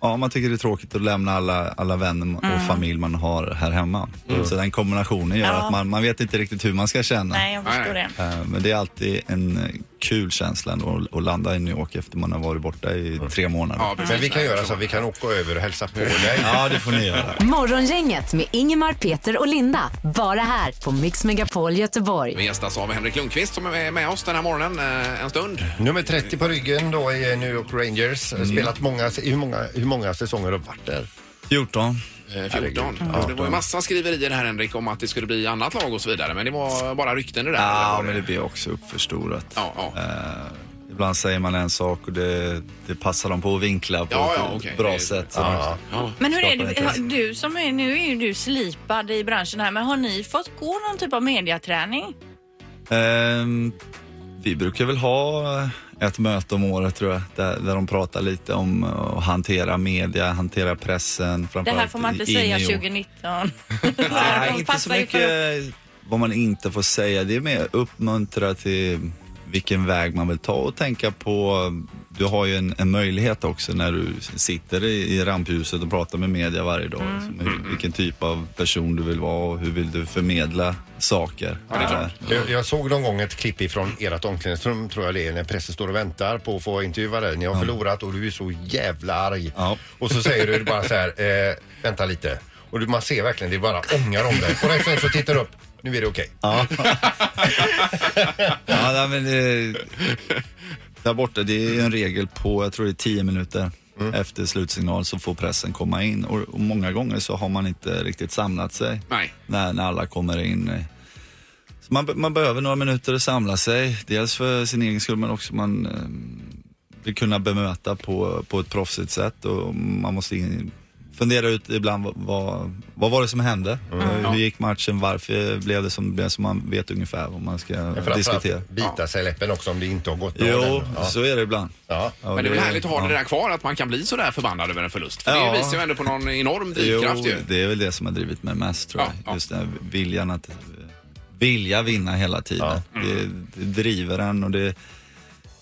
Speaker 10: Ja, man tycker det är tråkigt att lämna alla, alla vänner och familj man har här hemma. Så den kombinationen gör
Speaker 2: Ja.
Speaker 10: att man, man vet inte riktigt hur man ska känna.
Speaker 2: Nej, jag förstår det.
Speaker 10: Eh, Men det är alltid en eh, kul känsla ändå att- att landa i New York efter man har varit borta i tre månader.
Speaker 1: Ja.
Speaker 3: Men vi kan göra så, vi kan åka över och hälsa på dig.
Speaker 10: Ja, det får ni göra.
Speaker 4: Morgongänget med Ingemar, Peter och Linda. Bara här på Mix Megapol Göteborg.
Speaker 1: Vi gästas av Henrik Lundqvist som är med oss den här morgonen eh, en stund.
Speaker 3: Nummer 30 på ryggen då i New York Rangers. Spelat många, hur många, hur många säsonger har du varit där?
Speaker 10: 14.
Speaker 1: Eh, 14. Ja, det var ju massa skriverier här Henrik om att det skulle bli annat lag och så vidare. Men det var bara rykten det där. eller
Speaker 10: Ja,
Speaker 1: var
Speaker 10: men det blir också uppförstorat.
Speaker 1: Ja, ja.
Speaker 10: Eh, ibland säger man en sak och det, det passar dem på att vinkla på
Speaker 1: Ja,
Speaker 10: ett
Speaker 1: ja, okej.
Speaker 10: bra
Speaker 1: Det-
Speaker 10: sätt. Så
Speaker 3: Ja.
Speaker 1: Ja.
Speaker 2: Men hur är
Speaker 10: Skapar
Speaker 2: det,
Speaker 10: intresse.
Speaker 2: du som är, nu är ju du slipad i branschen här, men har ni fått gå någon typ av mediaträning?
Speaker 10: Ehm, vi brukar väl ha ett möte om året tror jag, där, där de pratar lite om att hantera media, hantera pressen.
Speaker 2: Det här får man inte säga
Speaker 10: New York.
Speaker 2: 2019.
Speaker 10: Nej, inte så mycket vad man inte får säga. Det är mer uppmuntra till vilken väg man vill ta och tänka på. Du har ju en, en möjlighet också när du sitter i, i rampljuset och pratar med media varje dag.
Speaker 2: Mm.
Speaker 10: Hur, vilken typ av person du vill vara och hur vill du förmedla saker.
Speaker 1: Ja, det är klart.
Speaker 10: Eh,
Speaker 3: Jag, jag såg någon gång ett klipp ifrån ert omklädningsrum tror jag det är när pressen står och väntar på att få intervjua dig. Ni har förlorat och du är så jävla arg.
Speaker 10: Ja.
Speaker 3: Och så säger du bara så här, eh, vänta lite. Och du, man ser verkligen, det bara ångar om dig. Och sen så tittar du upp, nu är det okej.
Speaker 10: Ja. ja, nej, men det, där borta, det är en regel på, jag tror det är 10 minuter efter slutsignal så får pressen komma in. Och, och många gånger så har man inte riktigt samlat sig.
Speaker 1: Nej.
Speaker 10: när, när alla kommer in. Så man, man behöver några minuter att samla sig, dels för sin egen skull men också man eh, vill kunna bemöta på, på ett proffsigt sätt. Och man måste in, fundera ut ibland vad, vad, vad var det som hände? Eh, Hur gick matchen? Varför blev det som det blev? Så man vet ungefär vad man ska
Speaker 3: framförallt
Speaker 10: diskutera.
Speaker 3: bita sig i läppen också om det inte har gått bra.
Speaker 10: Jo.
Speaker 3: Ja.
Speaker 10: så är det ibland.
Speaker 3: Ja.
Speaker 10: Ja,
Speaker 1: Men det är väl härligt att ha det där kvar, att man kan bli så där förbannad över en förlust. För
Speaker 10: Ja.
Speaker 1: det visar ju ändå på någon enorm drivkraft
Speaker 10: Jo,
Speaker 1: ju.
Speaker 10: det är väl det som har drivit mig mest tror
Speaker 1: Ja,
Speaker 10: jag.
Speaker 1: ja.
Speaker 10: Just den här viljan att vilja vinna hela tiden. Det, det driver en och det,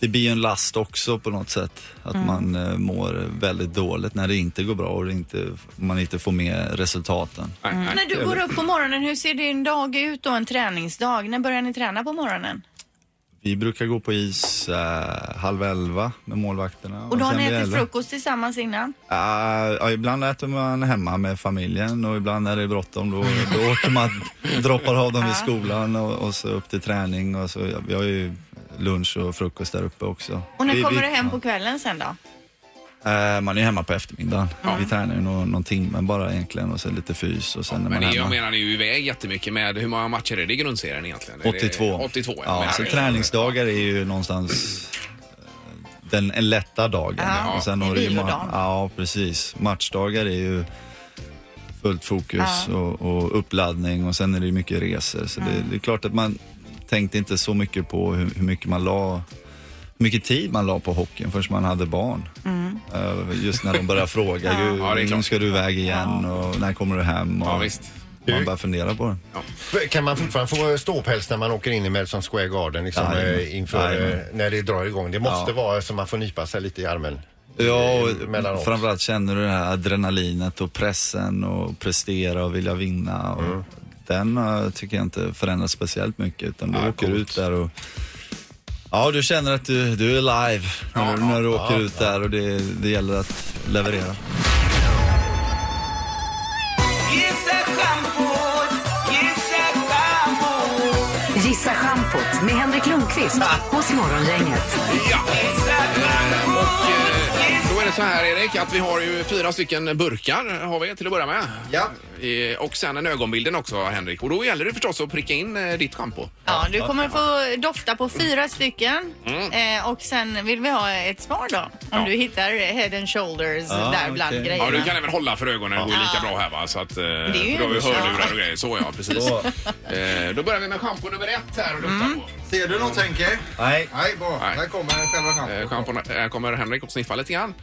Speaker 10: det blir ju en last också på något sätt. Att man eh, mår väldigt dåligt när det inte går bra och det inte, man inte får med resultaten.
Speaker 1: Nej.
Speaker 2: När du går upp på morgonen, hur ser din dag ut då, en träningsdag? När börjar ni träna på morgonen?
Speaker 10: Vi brukar gå på is eh, halv elva med målvakterna.
Speaker 2: Och då har ni ätit
Speaker 10: elva.
Speaker 2: frukost tillsammans innan?
Speaker 10: Ja, ja, ibland äter man hemma med familjen och ibland när det är bråttom då, då åker man, droppar av dem vid skolan och, och så upp till träning och så, vi har ju lunch och frukost där uppe också.
Speaker 2: Och när
Speaker 10: vi,
Speaker 2: kommer
Speaker 10: vi,
Speaker 2: du hem på kvällen sen då?
Speaker 10: Eh, man är hemma på eftermiddagen. Vi tränar ju någon, någon timme bara egentligen och så lite fys och sen är
Speaker 1: Men
Speaker 10: man
Speaker 1: jag
Speaker 10: hemma.
Speaker 1: menar, ni är ju iväg jättemycket med hur många matcher är det i grundserien egentligen? Är det
Speaker 10: 82.
Speaker 1: 82, ja.
Speaker 10: ja.
Speaker 1: Men
Speaker 10: så träningsdagar är ju någonstans eh, den en lätta dagen.
Speaker 2: Ja,
Speaker 10: och sen
Speaker 2: en
Speaker 10: har du ju ma-. Ja, precis. Matchdagar är ju fullt fokus och, och uppladdning och sen är det ju mycket resor. Så det, det är klart att man tänkte inte så mycket på hur, hur mycket man la mycket tid man la på hockeyn förrän man hade barn. Eh, Just när de började fråga, "Gud,
Speaker 1: Ja, klart.
Speaker 10: nu ska du iväg igen och när kommer du hem? Och
Speaker 1: Ja, visst.
Speaker 10: Man börjar fundera på det.
Speaker 3: Kan man fortfarande få ståpäls när man åker in i Madison Square Garden liksom, eh, inför,
Speaker 10: Jajamän.
Speaker 3: när det drar igång? Det måste
Speaker 10: Ja.
Speaker 3: vara så man får nypa sig lite i armen.
Speaker 10: Ja, och framförallt känner du det här adrenalinet och pressen och prestera och vilja vinna. Och
Speaker 3: Mm.
Speaker 10: Den eh, tycker jag inte förändras speciellt mycket utan du
Speaker 3: Ja,
Speaker 10: åker
Speaker 3: coolt.
Speaker 10: ut där och Ja, du känner att du, du är live när, du- när du åker ut där och det, det gäller att leverera.
Speaker 4: Gissa schampot med Henrik Lundqvist hos Morgongänget.
Speaker 1: Ja. Och eh, då det så här Erik att vi har ju fyra stycken burkar har vi till att börja med.
Speaker 8: Ja.
Speaker 1: Eh, Och sen en ögonbilden också Henrik. Och då gäller det förstås att pricka in eh, ditt schampo.
Speaker 2: Ja, du kommer få dofta på fyra stycken eh, och sen vill vi ha ett svar då. Om
Speaker 1: Ja.
Speaker 2: du hittar head and shoulders
Speaker 10: Ja,
Speaker 2: där bland
Speaker 10: okej.
Speaker 2: grejerna.
Speaker 1: Ja, du kan även hålla för ögonen. Det går ju lika bra här va. Så att, eh,
Speaker 2: är ju
Speaker 1: du har
Speaker 2: en-
Speaker 1: hörlurar och grejer. Så ja, precis.
Speaker 10: Så.
Speaker 1: Eh, då börjar vi med schampo nummer ett här och lukta
Speaker 2: Mm.
Speaker 1: på.
Speaker 8: Ser du något Henke?
Speaker 10: Nej.
Speaker 8: Nej, bra.
Speaker 1: Nej.
Speaker 8: Här kommer själva
Speaker 1: Eh,
Speaker 8: schampot.
Speaker 1: här kommer Henrik och sniffa lite grann.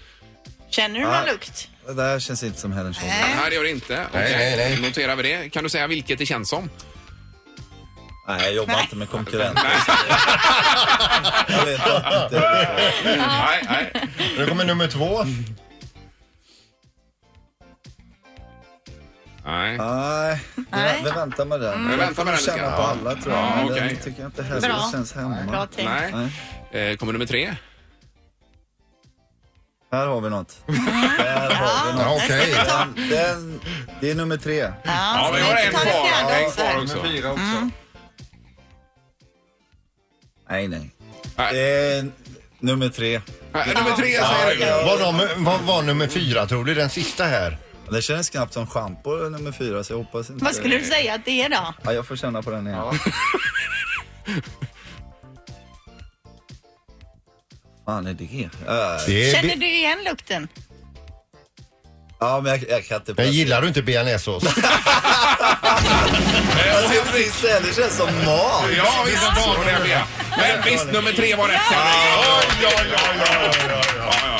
Speaker 2: Känner du någon lukt?
Speaker 10: Det där känns inte som Head Shoulders.
Speaker 2: Nej.
Speaker 1: Nej, det gör det inte.
Speaker 3: Nej,
Speaker 1: Okej,
Speaker 3: nej, nej.
Speaker 1: Noterar vi det. Kan du säga vilket det känns som?
Speaker 10: Nej, jag jobbar inte med konkurrenter. jag vet inte.
Speaker 1: Nej, nej.
Speaker 3: Nu kommer nummer två.
Speaker 1: nej.
Speaker 10: Nej,
Speaker 2: Nej.
Speaker 10: vi väntar med den.
Speaker 1: Vi
Speaker 10: Jag
Speaker 1: väntar med den lite
Speaker 10: känna
Speaker 1: grann.
Speaker 10: på alla tror jag.
Speaker 1: Ja,
Speaker 10: Men
Speaker 1: okej.
Speaker 10: Den tycker jag inte heller
Speaker 2: Bra.
Speaker 10: känns hemma.
Speaker 2: Bra tänkt.
Speaker 1: nej.
Speaker 10: Nej.
Speaker 1: Eh, kommer nummer tre.
Speaker 10: Här har vi något. Där har vi
Speaker 3: Ja,
Speaker 10: något.
Speaker 3: Okej.
Speaker 10: Den, den, det är nummer tre.
Speaker 2: Ja,
Speaker 1: Ja, vi har en
Speaker 2: tar
Speaker 1: kvar.
Speaker 2: fjärde
Speaker 1: En
Speaker 2: också.
Speaker 1: kvar också.
Speaker 8: Nummer fyra också.
Speaker 2: Mm.
Speaker 10: Nej, nej.
Speaker 1: Nej.
Speaker 10: Det är nummer tre.
Speaker 1: Eh, Nummer tre säger du.
Speaker 3: Vad, de, vad var nummer fyra tror du? Den sista här.
Speaker 10: Det känns knappt som schampo nummer fyra så jag hoppas inte...
Speaker 2: Vad skulle du säga att det är då?
Speaker 10: Ja, jag får känna på den igen. fan är det? Uh,
Speaker 3: Det är,
Speaker 2: Känner du igen lukten?
Speaker 10: ja, men jag, jag kan inte...
Speaker 3: men gillar du inte bearnaisesås?
Speaker 10: Jag ska precis säga, det känns som mat.
Speaker 1: Ja, visst. Det är Men visst, nummer tre var rätt. Henrik.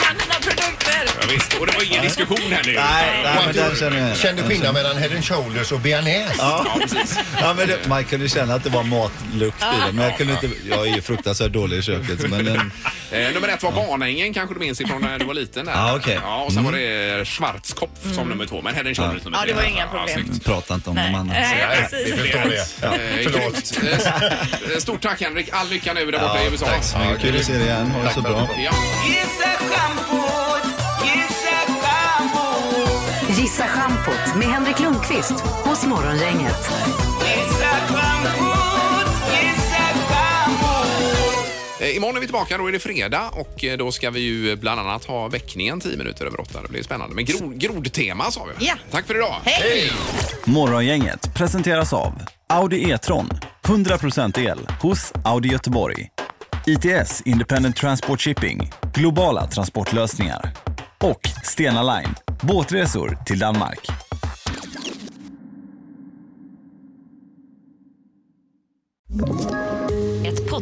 Speaker 2: Kan dina produkter?
Speaker 1: Ja, visst. Och det var ingen diskussion här nu.
Speaker 10: Nej, nej men den känner jag.
Speaker 3: Kände skillnad mellan head and shoulders och bearnaise?
Speaker 10: Ja, precis. Ja, men det, man kunde känna att det var matlukt i det, men jag kunde inte... Jag är ju fruktansvärt dålig i köket, men den...
Speaker 1: Eh, nummer ett var Barnängen kanske du minns ifrån när du var liten där.
Speaker 10: Ja, okej.
Speaker 1: Ja, och sen var det Schwarzkopf som nummer två. Men Head and Shoulders nummer
Speaker 2: Ja,
Speaker 1: tre.
Speaker 2: det var inga problem.
Speaker 1: snyggt.
Speaker 10: Prata inte om
Speaker 2: Nej,
Speaker 10: de andra.
Speaker 2: nej
Speaker 3: Vi
Speaker 2: precis.
Speaker 3: förstår det.
Speaker 1: Eh,
Speaker 3: Förlåt.
Speaker 1: grymt. Eh, Stort tack Henrik. All lycka nu där borta i USA.
Speaker 10: Tack så mycket. Kul att se dig igen. Ha det så bra.
Speaker 1: Ja.
Speaker 4: Gissa schampot med Henrik Lundqvist hos Morgongänget.
Speaker 1: Imorgon är vi tillbaka, då är det fredag och eh, då ska vi ju bland annat ha väckningen 10 minuter över 8. Det blir spännande. Men gro grodtema sa vi.
Speaker 2: Ja.
Speaker 1: Tack för idag.
Speaker 2: Hej!
Speaker 11: Morgongänget presenteras av Audi E-tron. 100% el hos Audi Göteborg. ITS Independent Transport Shipping. Globala transportlösningar. Och Stena Line. Båtresor till Danmark.
Speaker 4: Ett